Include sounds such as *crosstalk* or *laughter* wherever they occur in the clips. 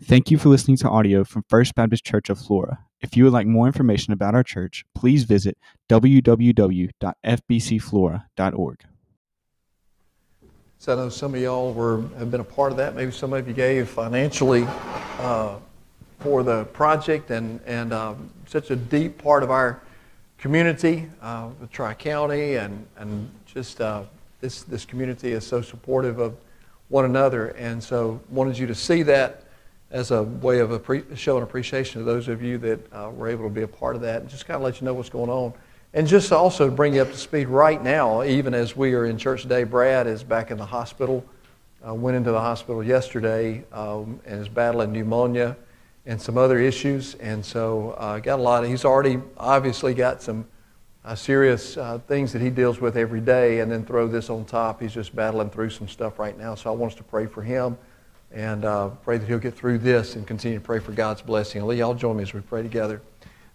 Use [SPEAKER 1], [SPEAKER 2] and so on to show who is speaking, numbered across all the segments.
[SPEAKER 1] Thank you for listening to audio from First Baptist Church of Flora. If you would like more information about our church, please visit www.fbcflora.org.
[SPEAKER 2] So I know some of y'all were have been a part of that. Maybe some of you gave financially uh, for the project, and and um, such a deep part of our community, uh, the Tri County, and and just uh, this this community is so supportive of one another, and so wanted you to see that as a way of showing appreciation to those of you that uh, were able to be a part of that, and just kind of let you know what's going on. And just also bring you up to speed right now, even as we are in church today, Brad is back in the hospital. Uh, went into the hospital yesterday um, and is battling pneumonia and some other issues. And so uh, got a lot of, he's already obviously got some uh, serious uh, things that he deals with every day. And then throw this on top. He's just battling through some stuff right now. So I want us to pray for him and uh, pray that he'll get through this and continue to pray for God's blessing. Lee, y'all join me as we pray together.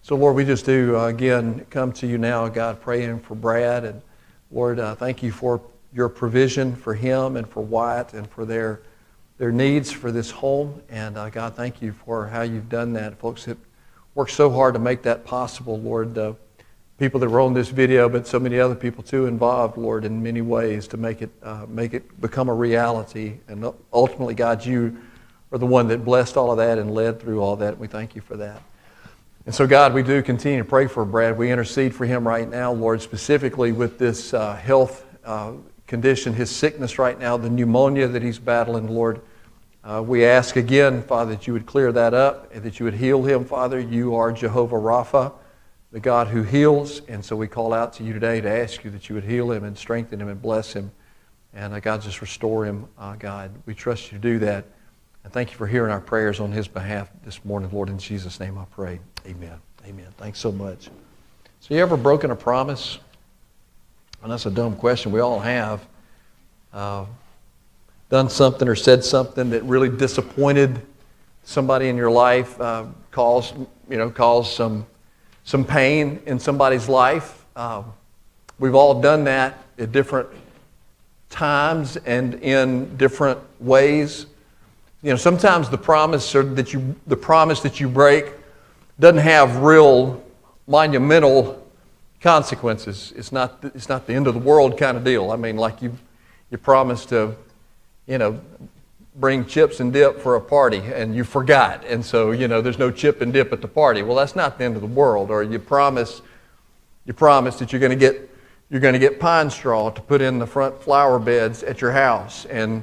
[SPEAKER 2] So, Lord, we just do, uh, again, come to you now, God, praying for Brad. And, Lord, uh, thank you for your provision for him and for Wyatt and for their, their needs for this home. And, uh, God, thank you for how you've done that. Folks have worked so hard to make that possible, Lord. People that were on this video, but so many other people too involved, Lord, in many ways to make it, uh, make it become a reality. And ultimately, God, you are the one that blessed all of that and led through all that. And We thank you for that. And so, God, we do continue to pray for Brad. We intercede for him right now, Lord, specifically with this uh, health uh, condition, his sickness right now, the pneumonia that he's battling, Lord. Uh, we ask again, Father, that you would clear that up and that you would heal him, Father. You are Jehovah Rapha, the God who heals. And so we call out to you today to ask you that you would heal him and strengthen him and bless him. And uh, God, just restore him, uh, God. We trust you to do that. And thank you for hearing our prayers on his behalf this morning, Lord. In Jesus' name I pray. Amen. Amen. Thanks so much. So, you ever broken a promise? And that's a dumb question. We all have. Uh, done something or said something that really disappointed somebody in your life, uh, caused, you know, caused some, some pain in somebody's life. Uh, we've all done that at different times and in different ways. You know, sometimes the promise that you, the promise that you break doesn't have real monumental consequences. It's not, it's not the end of the world kind of deal. I mean, like you, you promised to, you know, bring chips and dip for a party and you forgot. And so, you know, there's no chip and dip at the party. Well, that's not the end of the world. Or you promise, you promise that you're going to get, you're going to get pine straw to put in the front flower beds at your house and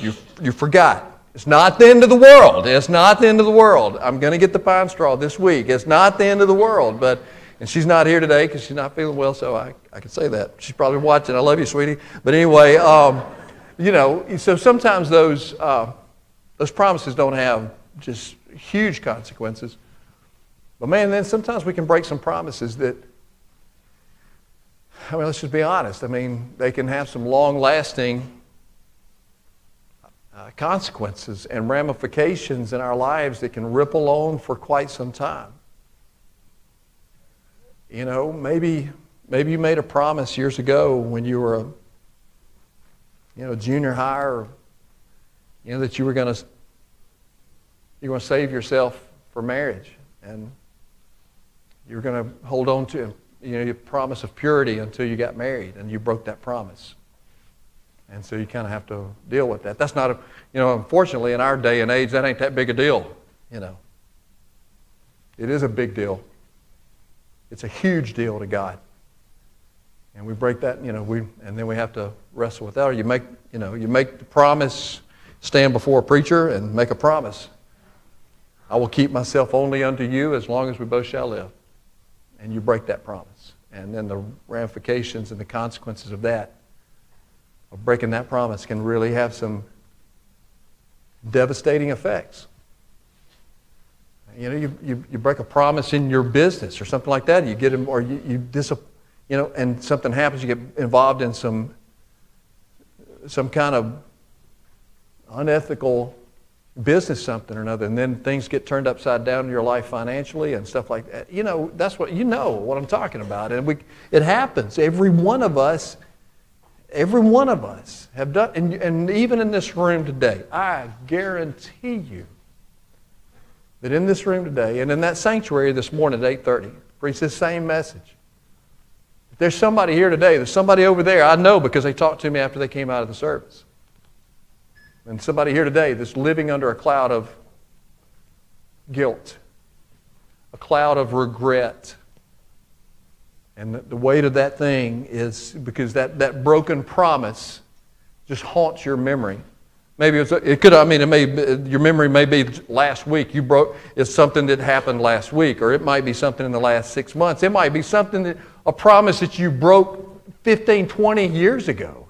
[SPEAKER 2] you, you forgot. It's not the end of the world. It's not the end of the world. I'm going to get the pine straw this week. It's not the end of the world. But, and she's not here today because she's not feeling well, so I, I can say that. She's probably watching. I love you, sweetie. But anyway, um, you know, so sometimes those, uh, those promises don't have just huge consequences. But man, then sometimes we can break some promises that, I mean, let's just be honest. I mean, they can have some long lasting uh, consequences and ramifications in our lives that can ripple on for quite some time. You know, maybe, maybe you made a promise years ago when you were a you know, junior high or, you know, that you were going to you're going to save yourself for marriage and you're going to hold on to you know your promise of purity until you got married and you broke that promise and so you kind of have to deal with that. That's not a, you know, unfortunately in our day and age, that ain't that big a deal, you know. It is a big deal. It's a huge deal to God. And we break that, you know, we, and then we have to wrestle with that. Or you make, you know, you make the promise, stand before a preacher and make a promise. I will keep myself only unto you as long as we both shall live. And you break that promise. And then the ramifications and the consequences of that of breaking that promise can really have some devastating effects. You know, you, you, you break a promise in your business or something like that, you get or you, you dis, you know, and something happens, you get involved in some, some kind of unethical business something or another, and then things get turned upside down in your life financially and stuff like that. You know, that's what you know what I'm talking about, and we, it happens. Every one of us Every one of us have done, and, and even in this room today, I guarantee you that in this room today and in that sanctuary this morning at 8:30 preach this same message. There's somebody here today, there's somebody over there, I know because they talked to me after they came out of the service. And somebody here today that's living under a cloud of guilt, a cloud of regret. And the weight of that thing is because that, that broken promise just haunts your memory. Maybe it's, it could, I mean, it may, your memory may be last week. You broke, it's something that happened last week, or it might be something in the last six months. It might be something that, a promise that you broke 15, 20 years ago.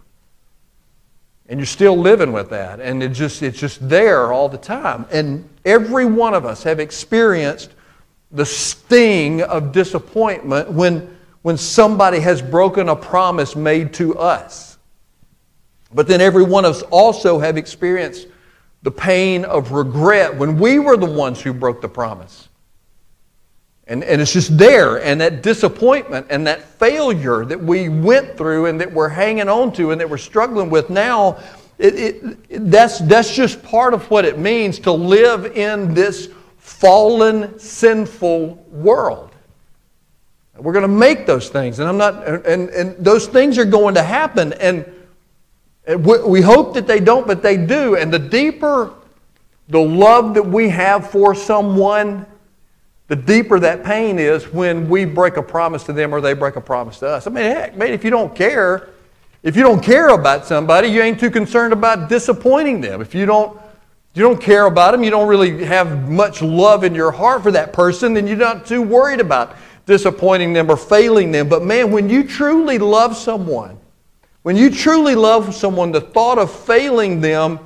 [SPEAKER 2] And you're still living with that. And it just, it's just there all the time. And every one of us have experienced the sting of disappointment when, when somebody has broken a promise made to us. But then every one of us also have experienced the pain of regret when we were the ones who broke the promise. And, and it's just there, and that disappointment and that failure that we went through and that we're hanging on to and that we're struggling with now, it, it, that's, that's just part of what it means to live in this fallen, sinful world. We're going to make those things, and I'm not, and, and those things are going to happen, and we hope that they don't, but they do. And the deeper the love that we have for someone, the deeper that pain is when we break a promise to them or they break a promise to us. I mean, heck, man, if you don't care, if you don't care about somebody, you ain't too concerned about disappointing them. If you don't, you don't care about them, you don't really have much love in your heart for that person, then you're not too worried about disappointing them or failing them. But man, when you truly love someone, when you truly love someone, the thought of failing them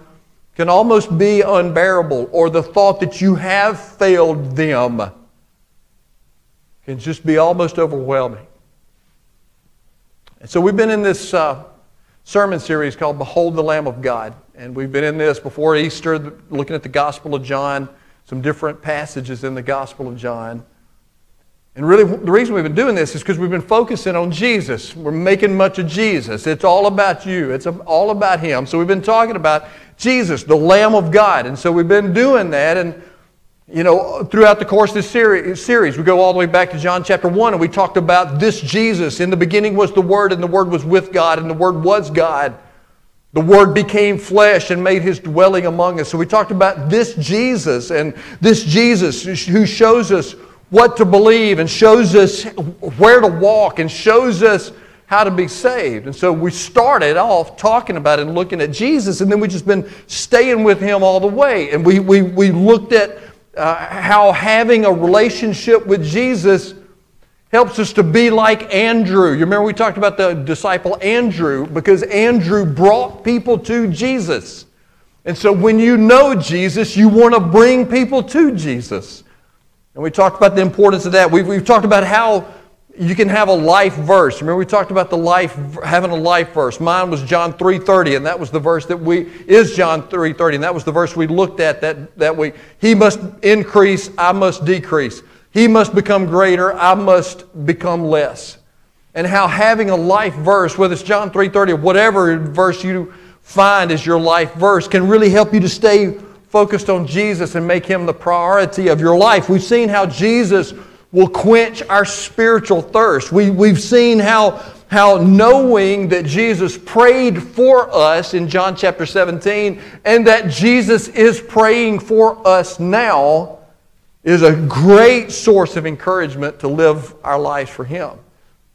[SPEAKER 2] can almost be unbearable, or the thought that you have failed them can just be almost overwhelming. And so we've been in this uh, sermon series called Behold the Lamb of God. And we've been in this before Easter, looking at the Gospel of John, some different passages in the Gospel of John. And really, the reason we've been doing this is because we've been focusing on Jesus. We're making much of Jesus. It's all about you, it's all about Him. So we've been talking about Jesus, the Lamb of God. And so we've been doing that. And, you know, throughout the course of this series, we go all the way back to John chapter 1, and we talked about this Jesus. In the beginning was the Word, and the Word was with God, and the Word was God. The Word became flesh and made His dwelling among us. So we talked about this Jesus, and this Jesus who shows us what to believe and shows us where to walk and shows us how to be saved. And so we started off talking about and looking at Jesus, and then we've just been staying with Him all the way. And we, we, we looked at uh, how having a relationship with Jesus helps us to be like Andrew. You remember we talked about the disciple Andrew because Andrew brought people to Jesus. And so when you know Jesus, you want to bring people to Jesus. And we talked about the importance of that. We've, we've talked about how you can have a life verse. Remember we talked about the life having a life verse. Mine was John 3:30 and that was the verse that we is John 3:30 and that was the verse we looked at that that week. He must increase, I must decrease. He must become greater, I must become less. And how having a life verse, whether it's John 3:30 or whatever verse you find as your life verse can really help you to stay focused on Jesus and make Him the priority of your life. We've seen how Jesus will quench our spiritual thirst. We, we've seen how, how knowing that Jesus prayed for us in John chapter 17 and that Jesus is praying for us now is a great source of encouragement to live our lives for Him.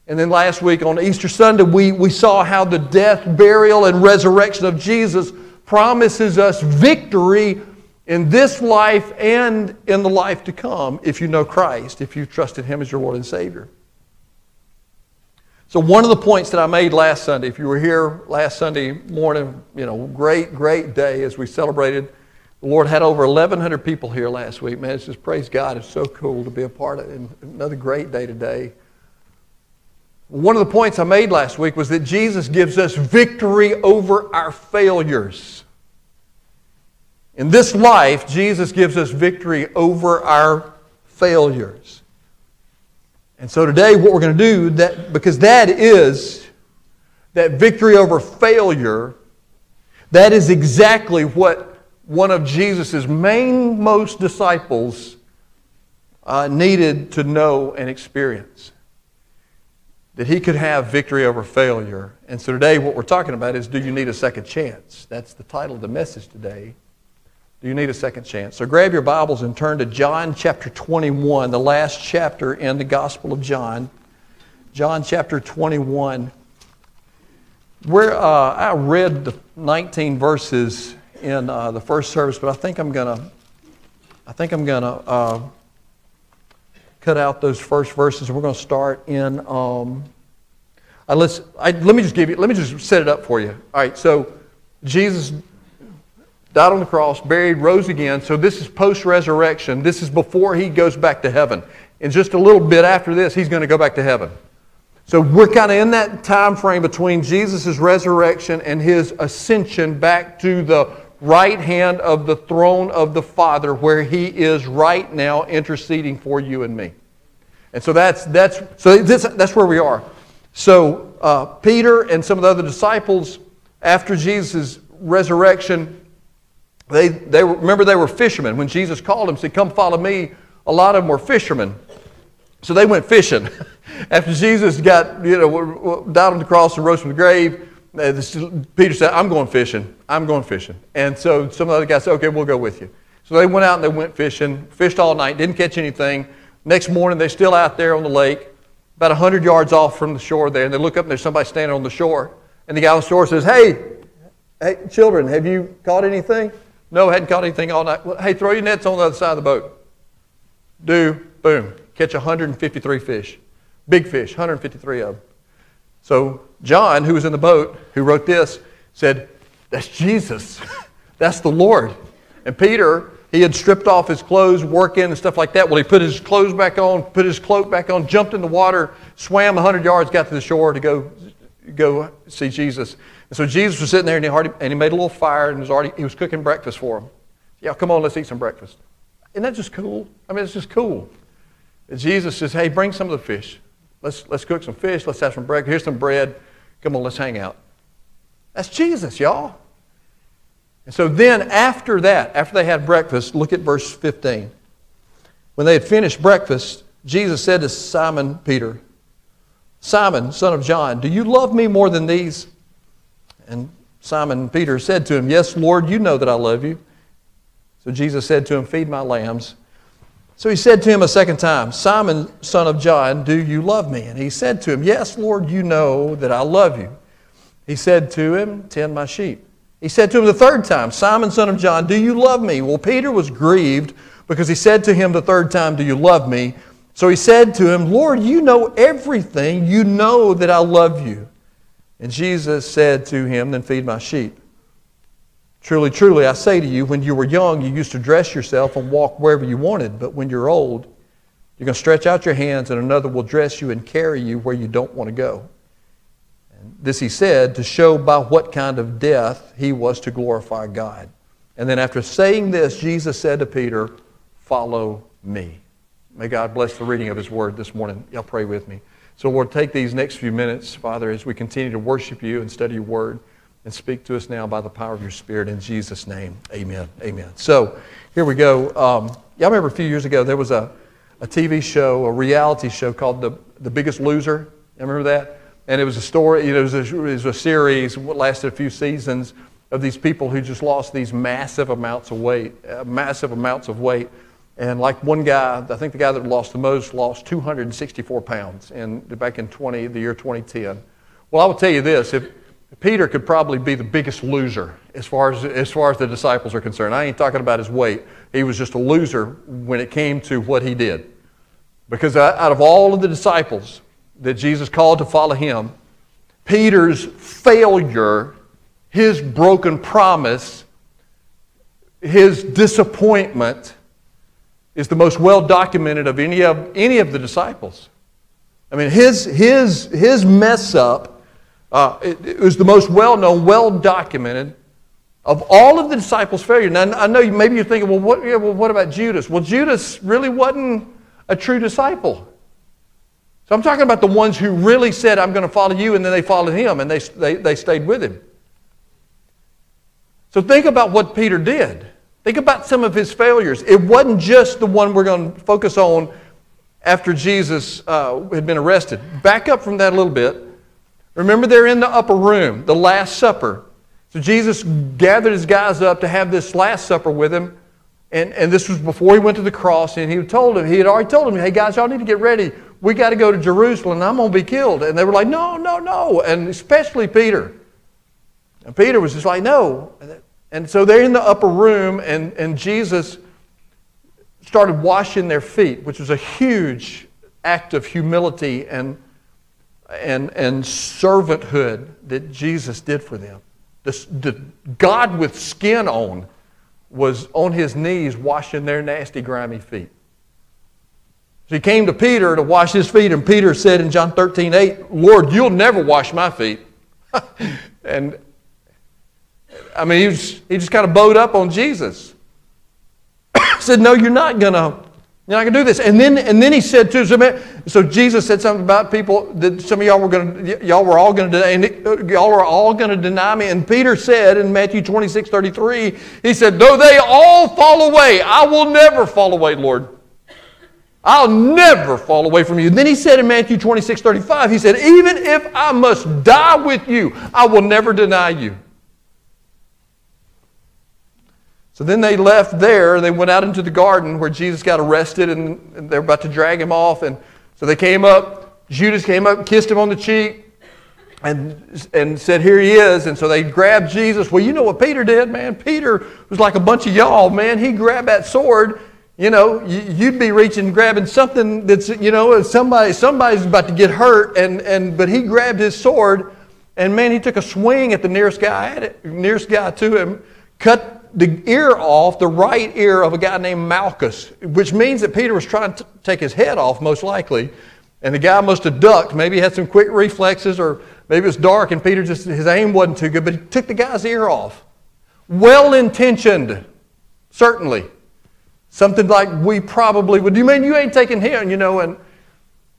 [SPEAKER 2] And then last week on Easter Sunday, we, we saw how the death, burial, and resurrection of Jesus promises us victory in this life and in the life to come if you know Christ, if you've trusted Him as your Lord and Savior. So, one of the points that I made last Sunday, if you were here last Sunday morning, you know, great, great day as we celebrated. The Lord had over 1,100 people here last week. Man, it's just praise God. It's so cool to be a part of it. Another great day today. One of the points I made last week was that Jesus gives us victory over our failures. In this life, Jesus gives us victory over our failures. And so today, what we're going to do, that, because that is that victory over failure, that is exactly what one of Jesus' main most disciples uh, needed to know and experience. That he could have victory over failure. And so today, what we're talking about is do you need a second chance? That's the title of the message today. Do you need a second chance? So grab your Bibles and turn to John chapter 21, the last chapter in the Gospel of John. John chapter 21. Where uh, I read the 19 verses in uh, the first service, but I think I'm gonna, I think I'm gonna uh, cut out those first verses. We're gonna start in. Um, uh. I, let me just give you. Let me just set it up for you. All right. So Jesus died on the cross, buried, rose again. So this is post resurrection. This is before he goes back to heaven. And just a little bit after this, he's going to go back to heaven. So we're kind of in that time frame between Jesus' resurrection and his ascension back to the right hand of the throne of the Father, where he is right now interceding for you and me. And so that's, that's, so this, that's where we are. So uh, Peter and some of the other disciples, after Jesus' resurrection, they, they were, remember they were fishermen. When Jesus called them, said, Come follow me, a lot of them were fishermen. So they went fishing. *laughs* After Jesus got, you know, died on the cross and rose from the grave, uh, Peter said, I'm going fishing. I'm going fishing. And so some of the other guys said, okay, we'll go with you. So they went out and they went fishing, fished all night, didn't catch anything. Next morning, they're still out there on the lake, about 100 yards off from the shore there. And they look up and there's somebody standing on the shore. And the guy on the shore says, hey, hey, children, have you caught anything? No, hadn't caught anything all night. Well, hey, throw your nets on the other side of the boat. Do, boom, catch 153 fish. Big fish, 153 of them. So John, who was in the boat, who wrote this, said, That's Jesus. *laughs* That's the Lord. And Peter, he had stripped off his clothes, working and stuff like that. Well, he put his clothes back on, put his cloak back on, jumped in the water, swam 100 yards, got to the shore to go, go see Jesus. And so Jesus was sitting there and he, already, and he made a little fire and was already, he was cooking breakfast for them. Yeah, come on, let's eat some breakfast. Isn't that just cool? I mean, it's just cool. And Jesus says, hey, bring some of the fish. Let's, let's cook some fish. Let's have some breakfast. Here's some bread. Come on, let's hang out. That's Jesus, y'all. And so then, after that, after they had breakfast, look at verse 15. When they had finished breakfast, Jesus said to Simon Peter, Simon, son of John, do you love me more than these? And Simon Peter said to him, Yes, Lord, you know that I love you. So Jesus said to him, Feed my lambs. So he said to him a second time, Simon, son of John, do you love me? And he said to him, Yes, Lord, you know that I love you. He said to him, Tend my sheep. He said to him the third time, Simon, son of John, do you love me? Well, Peter was grieved because he said to him the third time, Do you love me? So he said to him, Lord, you know everything. You know that I love you. And Jesus said to him, Then feed my sheep. Truly, truly, I say to you, when you were young, you used to dress yourself and walk wherever you wanted. But when you're old, you're going to stretch out your hands, and another will dress you and carry you where you don't want to go. And this he said to show by what kind of death he was to glorify God. And then after saying this, Jesus said to Peter, Follow me. May God bless the reading of his word this morning. Y'all pray with me. So, Lord, take these next few minutes, Father, as we continue to worship you and study your word and speak to us now by the power of your Spirit in Jesus' name. Amen. Amen. So here we go. Um, y'all remember a few years ago there was a, a TV show, a reality show called The, the Biggest Loser. You remember that? And it was a story, you know, it was a, it was a series, lasted a few seasons of these people who just lost these massive amounts of weight, uh, massive amounts of weight. And like one guy, I think the guy that lost the most lost 264 pounds in, back in 20, the year 2010. Well, I will tell you this, if, Peter could probably be the biggest loser as far as, as far as the disciples are concerned. I ain't talking about his weight. He was just a loser when it came to what he did. Because out of all of the disciples that Jesus called to follow him, Peter's failure, his broken promise, his disappointment is the most well documented of any of, any of the disciples. I mean, his, his, his mess up uh, it, it, was the most well known, well documented of all of the disciples' failure. Now, I know you, maybe you're thinking, well what, yeah, well, what about Judas? Well, Judas really wasn't a true disciple. So I'm talking about the ones who really said, I'm going to follow you, and then they followed him, and they, they, they stayed with him. So think about what Peter did. Think about some of his failures. It wasn't just the one we're going to focus on after Jesus uh, had been arrested. Back up from that a little bit. Remember, they're in the upper room, the Last Supper. So Jesus gathered his guys up to have this Last Supper with him. And, and this was before he went to the cross. And he told him, he had already told him, hey guys, y'all need to get ready. We got to go to Jerusalem. I'm going to be killed. And they were like, no, no, no. And especially Peter. And Peter was just like, no. And so they're in the upper room, and, and Jesus started washing their feet, which was a huge act of humility and, and, and servanthood that Jesus did for them. The, the God with skin on was on his knees washing their nasty, grimy feet. So he came to Peter to wash his feet, and Peter said in John 13, 8, Lord, you'll never wash my feet. *laughs* and I mean, he, was, he just kind of bowed up on Jesus. *coughs* said, No, you're not going to. You're not going to do this. And then, and then he said to some, so Jesus said something about people that some of y'all were going to, y'all were all going to deny, uh, y'all are all going to deny me. And Peter said in Matthew 26, 33, he said, though they all fall away, I will never fall away, Lord. I'll never fall away from you. Then he said in Matthew 26, 35, he said, even if I must die with you, I will never deny you. So then they left there. They went out into the garden where Jesus got arrested and they're about to drag him off. And so they came up. Judas came up, kissed him on the cheek, and, and said, Here he is. And so they grabbed Jesus. Well, you know what Peter did, man? Peter was like a bunch of y'all, man. He grabbed that sword. You know, you'd be reaching, grabbing something that's, you know, somebody, somebody's about to get hurt, and, and, but he grabbed his sword, and man, he took a swing at the nearest guy, nearest guy to him, cut the ear off, the right ear of a guy named Malchus, which means that Peter was trying to take his head off, most likely. And the guy must have ducked. Maybe he had some quick reflexes, or maybe it was dark and Peter just, his aim wasn't too good, but he took the guy's ear off. Well intentioned, certainly. Something like we probably would. You mean you ain't taking him, you know? And,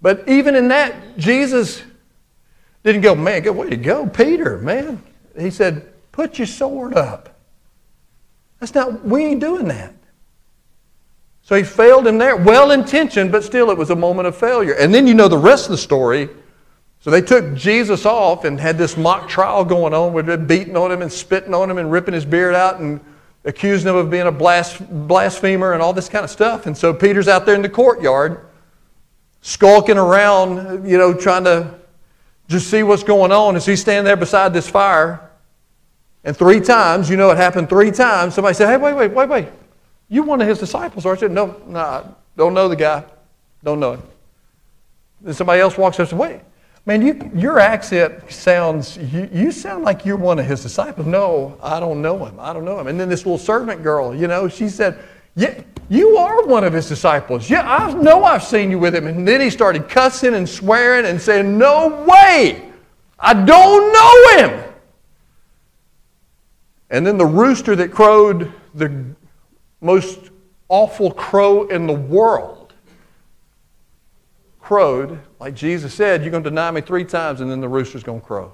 [SPEAKER 2] but even in that, Jesus didn't go, man, good way to go, Peter, man. He said, put your sword up. That's not, we ain't doing that. So he failed him there. Well intentioned, but still it was a moment of failure. And then you know the rest of the story. So they took Jesus off and had this mock trial going on where they're beating on him and spitting on him and ripping his beard out and accusing him of being a blasphemer and all this kind of stuff. And so Peter's out there in the courtyard, skulking around, you know, trying to just see what's going on as he's standing there beside this fire. And three times, you know it happened three times, somebody said, Hey, wait, wait, wait, wait. You one of his disciples, aren't you? No, no, don't know the guy. Don't know him. Then somebody else walks up and says, Wait, man, you, your accent sounds, you, you sound like you're one of his disciples. No, I don't know him. I don't know him. And then this little servant girl, you know, she said, Yeah, you are one of his disciples. Yeah, I know I've seen you with him. And then he started cussing and swearing and saying, No way! I don't know him. And then the rooster that crowed the most awful crow in the world crowed, like Jesus said, You're going to deny me three times, and then the rooster's going to crow.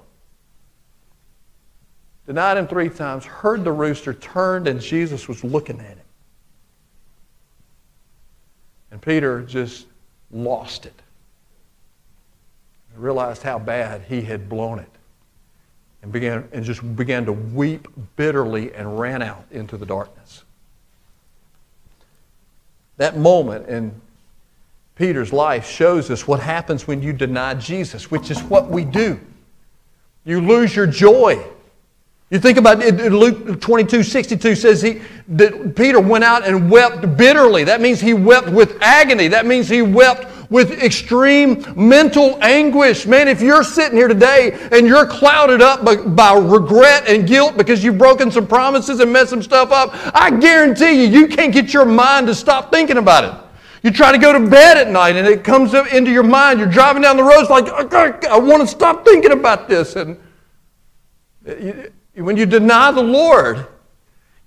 [SPEAKER 2] Denied him three times, heard the rooster, turned, and Jesus was looking at him. And Peter just lost it. Realized how bad he had blown it and began and just began to weep bitterly and ran out into the darkness. That moment in Peter's life shows us what happens when you deny Jesus, which is what we do. You lose your joy. You think about it, Luke 22 62 says he, that Peter went out and wept bitterly. That means he wept with agony. That means he wept with extreme mental anguish. Man, if you're sitting here today and you're clouded up by, by, regret and guilt because you've broken some promises and messed some stuff up, I guarantee you, you can't get your mind to stop thinking about it. You try to go to bed at night and it comes up into your mind. You're driving down the road, it's like, I want to stop thinking about this. And uh, when you deny the Lord,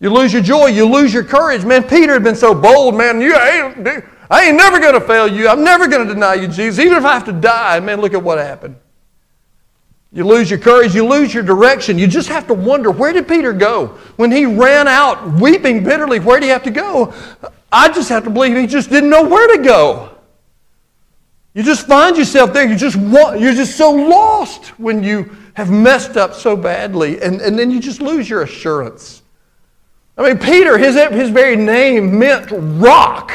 [SPEAKER 2] you lose your joy, you lose your courage. Man, Peter had been so bold, man. You ain't, I ain't never going to fail you. I'm never going to deny you, Jesus. Even if I have to die, man, look at what happened. You lose your courage, you lose your direction. You just have to wonder where did Peter go? When he ran out weeping bitterly, where did he have to go? I just have to believe he just didn't know where to go. You just find yourself there. You just want, you're just so lost when you have messed up so badly, and, and then you just lose your assurance. I mean, Peter, his, his very name meant rock,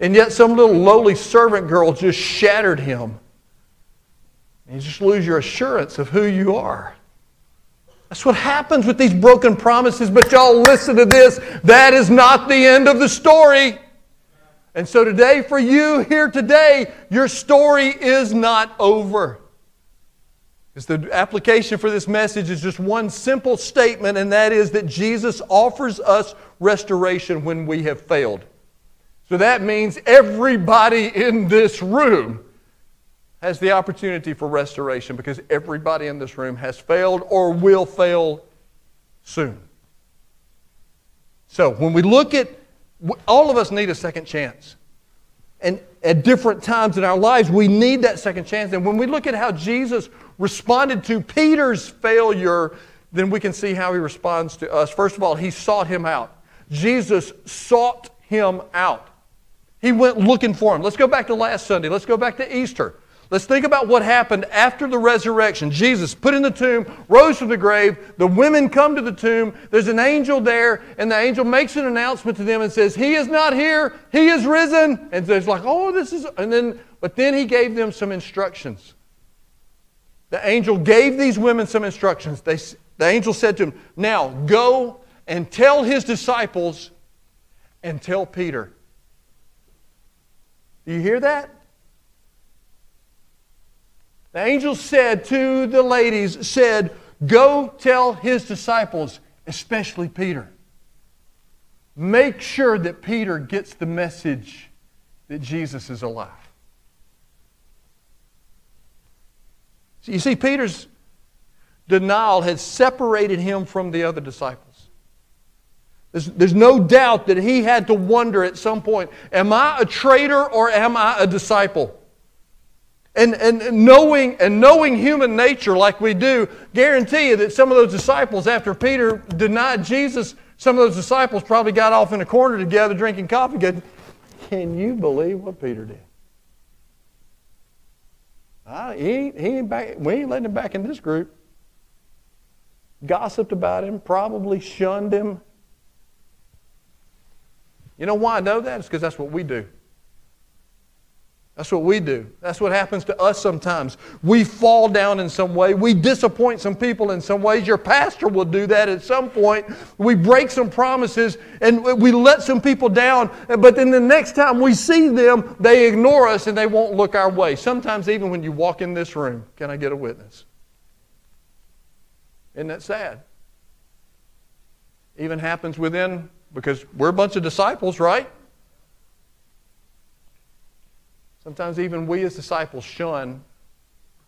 [SPEAKER 2] and yet some little lowly servant girl just shattered him. And you just lose your assurance of who you are. That's what happens with these broken promises. But y'all listen to this. That is not the end of the story. And so today, for you here today, your story is not over. Because the application for this message is just one simple statement, and that is that Jesus offers us restoration when we have failed. So that means everybody in this room has the opportunity for restoration because everybody in this room has failed or will fail soon. So when we look at, all of us need a second chance. And at different times in our lives, we need that second chance. And when we look at how Jesus responded to Peter's failure, then we can see how he responds to us. First of all, he sought him out. Jesus sought him out. He went looking for him. Let's go back to last Sunday. Let's go back to Easter. Let's think about what happened after the resurrection. Jesus put in the tomb, rose from the grave. The women come to the tomb. There's an angel there, and the angel makes an announcement to them and says, He is not here, He is risen. And it's like, oh, this is, and then, but then He gave them some instructions. The angel gave these women some instructions. They, the angel said to them, Now go and tell His disciples and tell Peter. Do you hear that? The angel said to the ladies, said, Go tell his disciples, especially Peter. Make sure that Peter gets the message that Jesus is alive. So you see, Peter's denial had separated him from the other disciples. There's, there's no doubt that he had to wonder at some point Am I a traitor or am I a disciple? And, and knowing, and knowing human nature like we do, guarantee you that some of those disciples, after Peter denied Jesus, some of those disciples probably got off in a corner together drinking coffee going, Can you believe what Peter did? Uh, he he ain't back, we ain't letting him back in this group. Gossiped about him, probably shunned him. You know why I know that? It's because that's what we do. That's what we do. That's what happens to us sometimes. We fall down in some way. We disappoint some people in some ways. Your pastor will do that at some point. We break some promises and we let some people down, but then the next time we see them, they ignore us and they won't look our way. Sometimes, even when you walk in this room, can I get a witness? Isn't that sad? Even happens within, because we're a bunch of disciples, right? Sometimes even we as disciples shun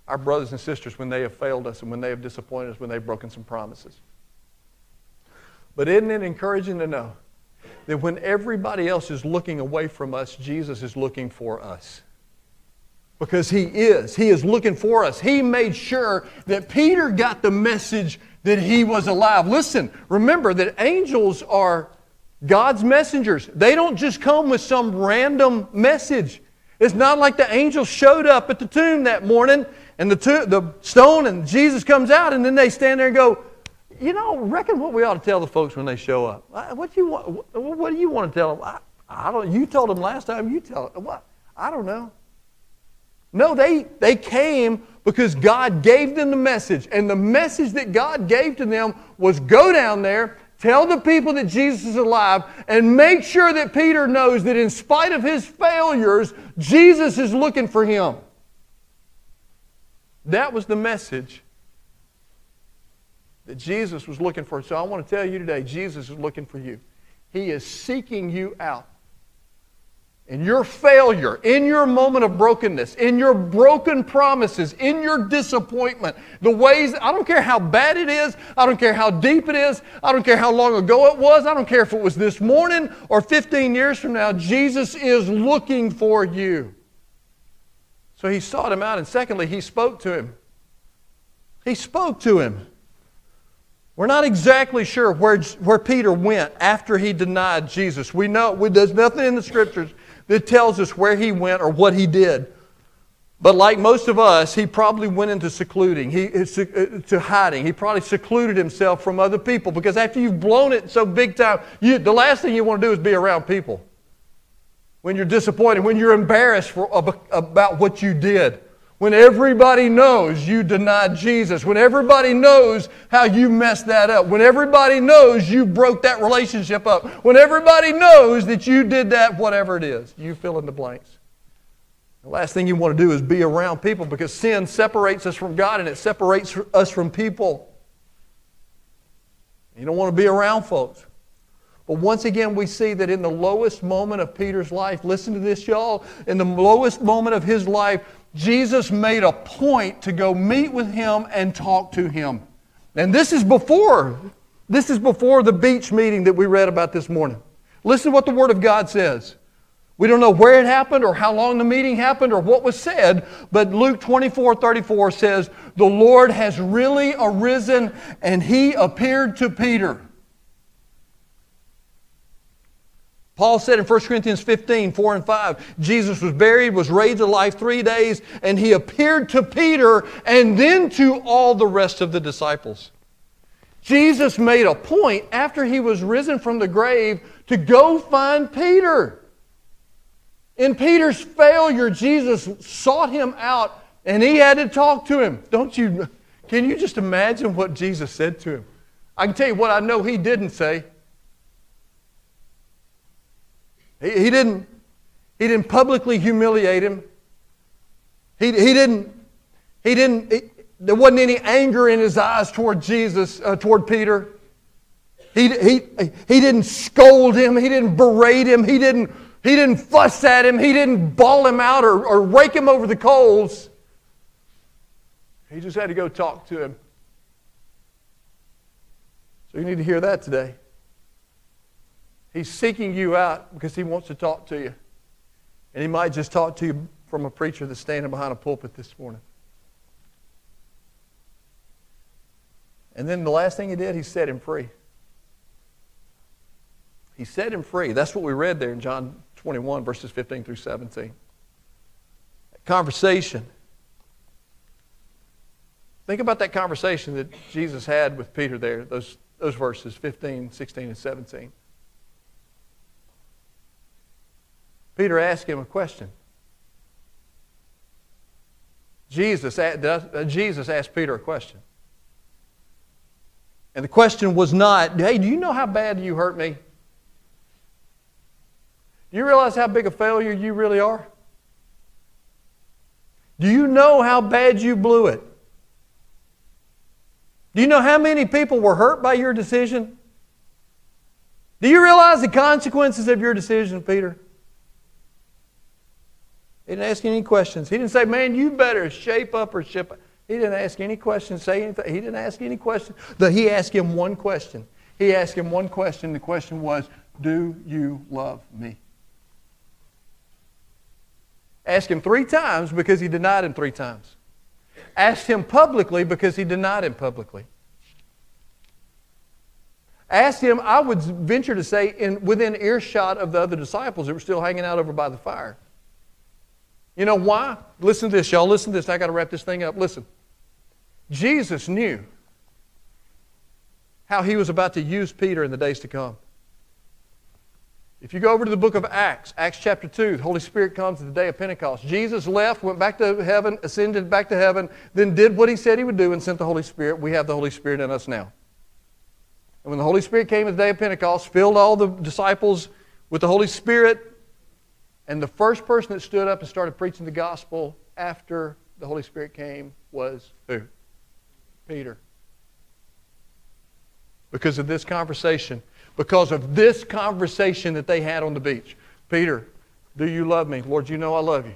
[SPEAKER 2] our brothers and sisters when they have failed us and when they have disappointed us, when they've broken some promises. But isn't it encouraging to know that when everybody else is looking away from us, Jesus is looking for us? Because He is. He is looking for us. He made sure that Peter got the message that he was alive. Listen, remember that angels are God's messengers. They don't just come with some random message. It's not like the angels showed up at the tomb that morning and the, tomb, the stone and Jesus comes out and then they stand there and go, you know, reckon what we ought to tell the folks when they show up. What do you want? What do you want to tell them? I, I don't. You told them last time. You tell them what? I don't know. No, they they came because God gave them the message, and the message that God gave to them was go down there Tell the people that Jesus is alive and make sure that Peter knows that in spite of his failures, Jesus is looking for him. That was the message that Jesus was looking for. So I want to tell you today Jesus is looking for you. He is seeking you out in your failure, in your moment of brokenness, in your broken promises, in your disappointment, the ways, I don't care how bad it is, I don't care how deep it is, I don't care how long ago it was, I don't care if it was this morning or 15 years from now, Jesus is looking for you. So he sought him out, and secondly, he spoke to him. He spoke to him. We're not exactly sure where, where Peter went after he denied Jesus. We know we, there's nothing in the scriptures that tells us where he went or what he did. But like most of us, he probably went into secluding, he, uh, uh, to hiding. He probably secluded himself from other people because after you've blown it so big time, you, the last thing you want to do is be around people. When you're disappointed, when you're embarrassed for, about what you did, when everybody knows you denied Jesus, when everybody knows how you messed that up, when everybody knows you broke that relationship up, when everybody knows that you did that, whatever it is, you fill in the blanks. The last thing you want to do is be around people because sin separates us from God and it separates us from people. You don't want to be around folks. But once again, we see that in the lowest moment of Peter's life, listen to this, y'all, in the lowest moment of his life, Jesus made a point to go meet with him and talk to him. And this is before, this is before the beach meeting that we read about this morning. Listen to what the Word of God says. We don't know where it happened or how long the meeting happened or what was said, but Luke 24 34 says, The Lord has really arisen and he appeared to Peter. Paul said in 1 Corinthians 15, 4 and 5, Jesus was buried, was raised to life three days, and he appeared to Peter and then to all the rest of the disciples. Jesus made a point after he was risen from the grave to go find Peter. In Peter's failure, Jesus sought him out and he had to talk to him. Don't you? Can you just imagine what Jesus said to him? I can tell you what I know he didn't say. He, he didn't, he didn't publicly humiliate him. He, he didn't, he didn't, he, there wasn't any anger in his eyes toward Jesus, uh, toward Peter. He, he, he didn't scold him. He didn't berate him. He didn't he didn't fuss at him. He didn't bawl him out or, or rake him over the coals. He just had to go talk to him. So you need to hear that today. He's seeking you out because he wants to talk to you. And he might just talk to you from a preacher that's standing behind a pulpit this morning. And then the last thing he did, he set him free. He set him free. That's what we read there in John 21, verses 15 through 17. Conversation. Think about that conversation that Jesus had with Peter there, those, those verses 15, 16, and 17. Peter asked him a question. Jesus, uh, Jesus asked Peter a question. And the question was not, hey, do you know how bad you hurt me? Do you realize how big a failure you really are? Do you know how bad you blew it? Do you know how many people were hurt by your decision? Do you realize the consequences of your decision, Peter? He didn't ask any questions. He didn't say, man, you better shape up or ship up. He didn't ask any questions, say anything. He didn't ask any questions. He asked him one question. He asked him one question. The question was, Do you love me? Asked him three times because he denied him three times. Asked him publicly because he denied him publicly. Asked him, I would venture to say, in, within earshot of the other disciples that were still hanging out over by the fire. You know why? Listen to this, y'all. Listen to this. I got to wrap this thing up. Listen. Jesus knew how he was about to use Peter in the days to come. If you go over to the book of Acts, Acts chapter 2, the Holy Spirit comes at the day of Pentecost. Jesus left, went back to heaven, ascended back to heaven, then did what he said he would do and sent the Holy Spirit. We have the Holy Spirit in us now. And when the Holy Spirit came at the day of Pentecost, filled all the disciples with the Holy Spirit, and the first person that stood up and started preaching the gospel after the Holy Spirit came was who? Peter. Because of this conversation because of this conversation that they had on the beach. Peter, do you love me? Lord, you know I love you.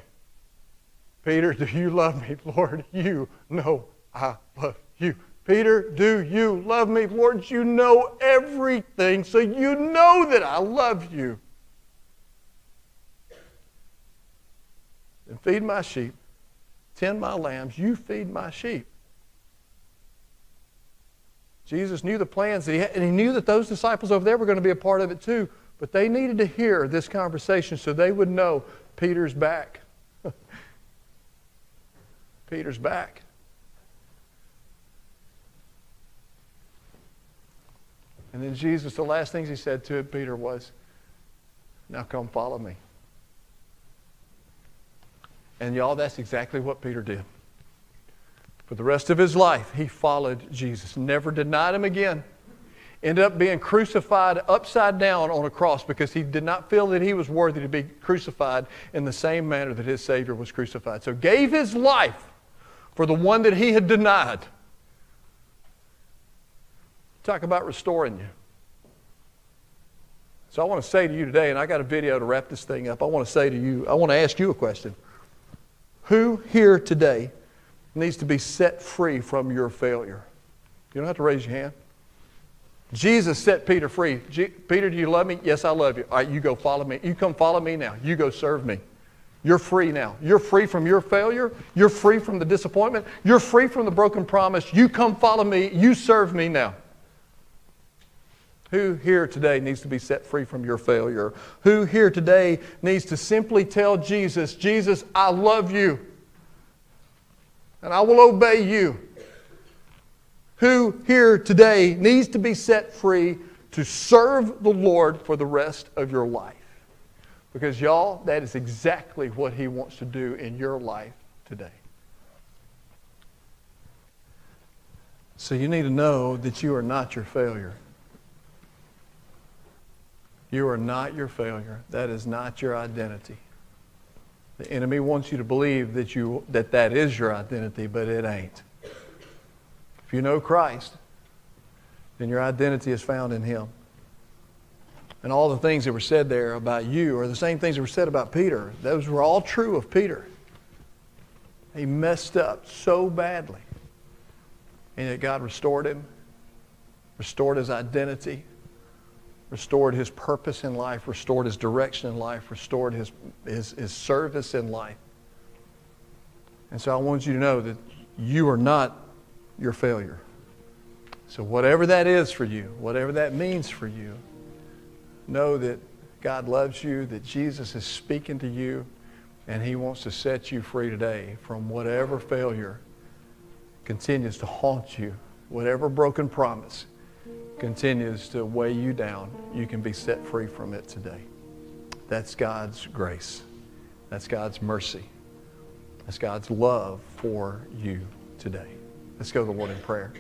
[SPEAKER 2] Peter, do you love me? Lord, you know I love you. Peter, do you love me? Lord, you know everything, so you know that I love you. And feed my sheep, tend my lambs, you feed my sheep. Jesus knew the plans that he had, and he knew that those disciples over there were going to be a part of it too. But they needed to hear this conversation so they would know Peter's back. *laughs* Peter's back. And then Jesus, the last things he said to Peter was, Now come follow me. And y'all, that's exactly what Peter did. For the rest of his life, he followed Jesus, never denied him again. Ended up being crucified upside down on a cross because he did not feel that he was worthy to be crucified in the same manner that his Savior was crucified. So gave his life for the one that he had denied. Talk about restoring you. So I want to say to you today, and I got a video to wrap this thing up. I want to say to you, I want to ask you a question. Who here today needs to be set free from your failure? You don't have to raise your hand. Jesus set Peter free. Peter, do you love me? Yes, I love you. All right, you go follow me. You come follow me now. You go serve me. You're free now. You're free from your failure. You're free from the disappointment. You're free from the broken promise. You come follow me. You serve me now. Who here today needs to be set free from your failure? Who here today needs to simply tell Jesus, Jesus, I love you and I will obey you? Who here today needs to be set free to serve the Lord for the rest of your life? Because, y'all, that is exactly what He wants to do in your life today. So, you need to know that you are not your failure. You are not your failure. That is not your identity. The enemy wants you to believe that, you, that that is your identity, but it ain't. If you know Christ, then your identity is found in Him. And all the things that were said there about you are the same things that were said about Peter. Those were all true of Peter. He messed up so badly. And yet God restored him, restored his identity, restored his purpose in life, restored his direction in life, restored his, his, his service in life. And so I want you to know that you are not your failure. So, whatever that is for you, whatever that means for you, know that God loves you, that Jesus is speaking to you, and He wants to set you free today from whatever failure continues to haunt you, whatever broken promise continues to weigh you down, you can be set free from it today. That's God's grace. That's God's mercy. That's God's love for you today. Let's go to the Lord in prayer.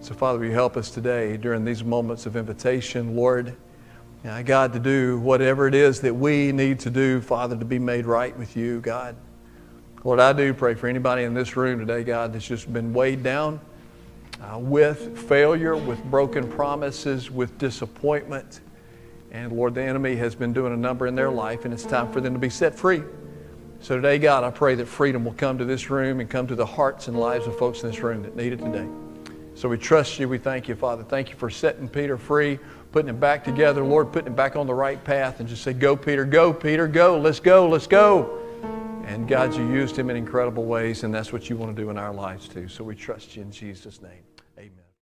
[SPEAKER 2] So, Father, you help us today during these moments of invitation, Lord, God, to do whatever it is that we need to do, Father, to be made right with you, God. Lord, I do pray for anybody in this room today, God, that's just been weighed down uh, with failure, with broken promises, with disappointment. And Lord, the enemy has been doing a number in their life, and it's time for them to be set free. So today, God, I pray that freedom will come to this room and come to the hearts and lives of folks in this room that need it today. So we trust you. We thank you, Father. Thank you for setting Peter free, putting him back together, Lord, putting him back on the right path, and just say, Go, Peter, go, Peter, go, let's go, let's go. And God, you used him in incredible ways, and that's what you want to do in our lives too. So we trust you in Jesus' name.